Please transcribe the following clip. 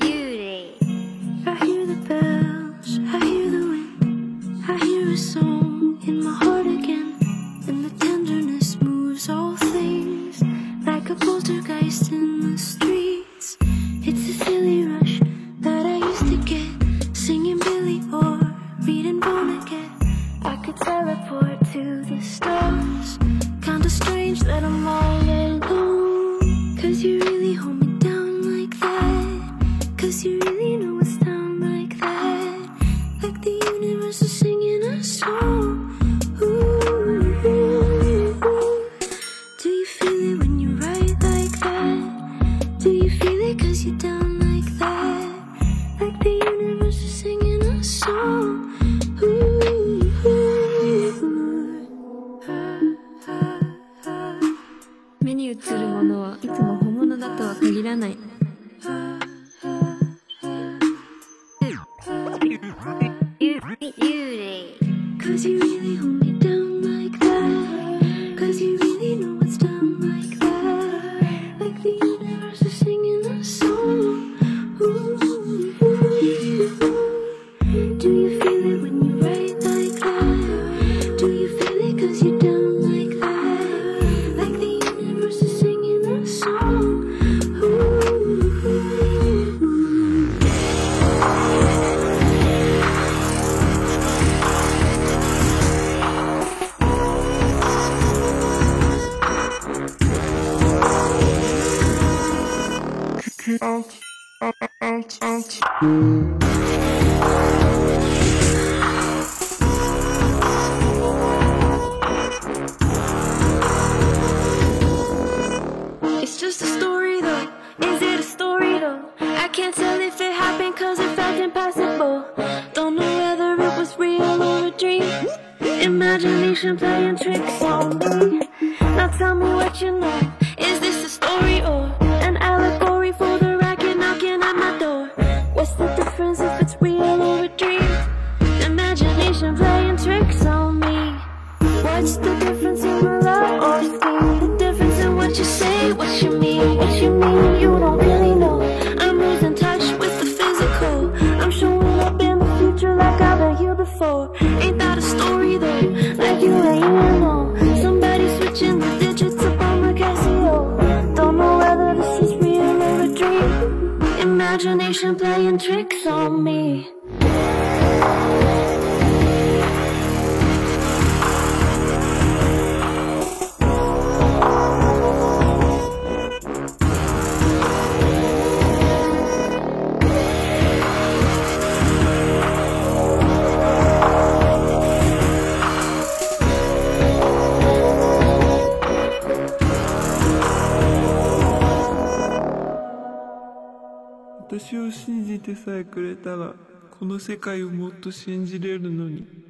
I hear the bells, I hear the wind, I hear a song in my heart again, and the tenderness moves all things like a poltergeist in the streets. It's a silly rush that I used to get, singing Billy or reading Vonnegut. I could teleport to the stars. Kinda strange that I'm all alone, cause you really hold 目に映るものはいつも本物だとは限らない。Cause you really hold me down like that Cause you really know it's down like that Like the universe is singing a song Ooh. Do you feel it when you write like that? Do you feel it cause you're down 'It's just a story though. Is it a story though? I can't tell if it happened cause it felt impossible. Don't know whether it was real or a dream. Imagination playing tricks on me. Now tell me what you know. Ain't that a story though? Like you ain't know. Somebody switching the digits up on the Casio. Don't know whether this is real or a dream. Imagination playing tricks on me. "私を信じてさえくれたらこの世界をもっと信じれるのに。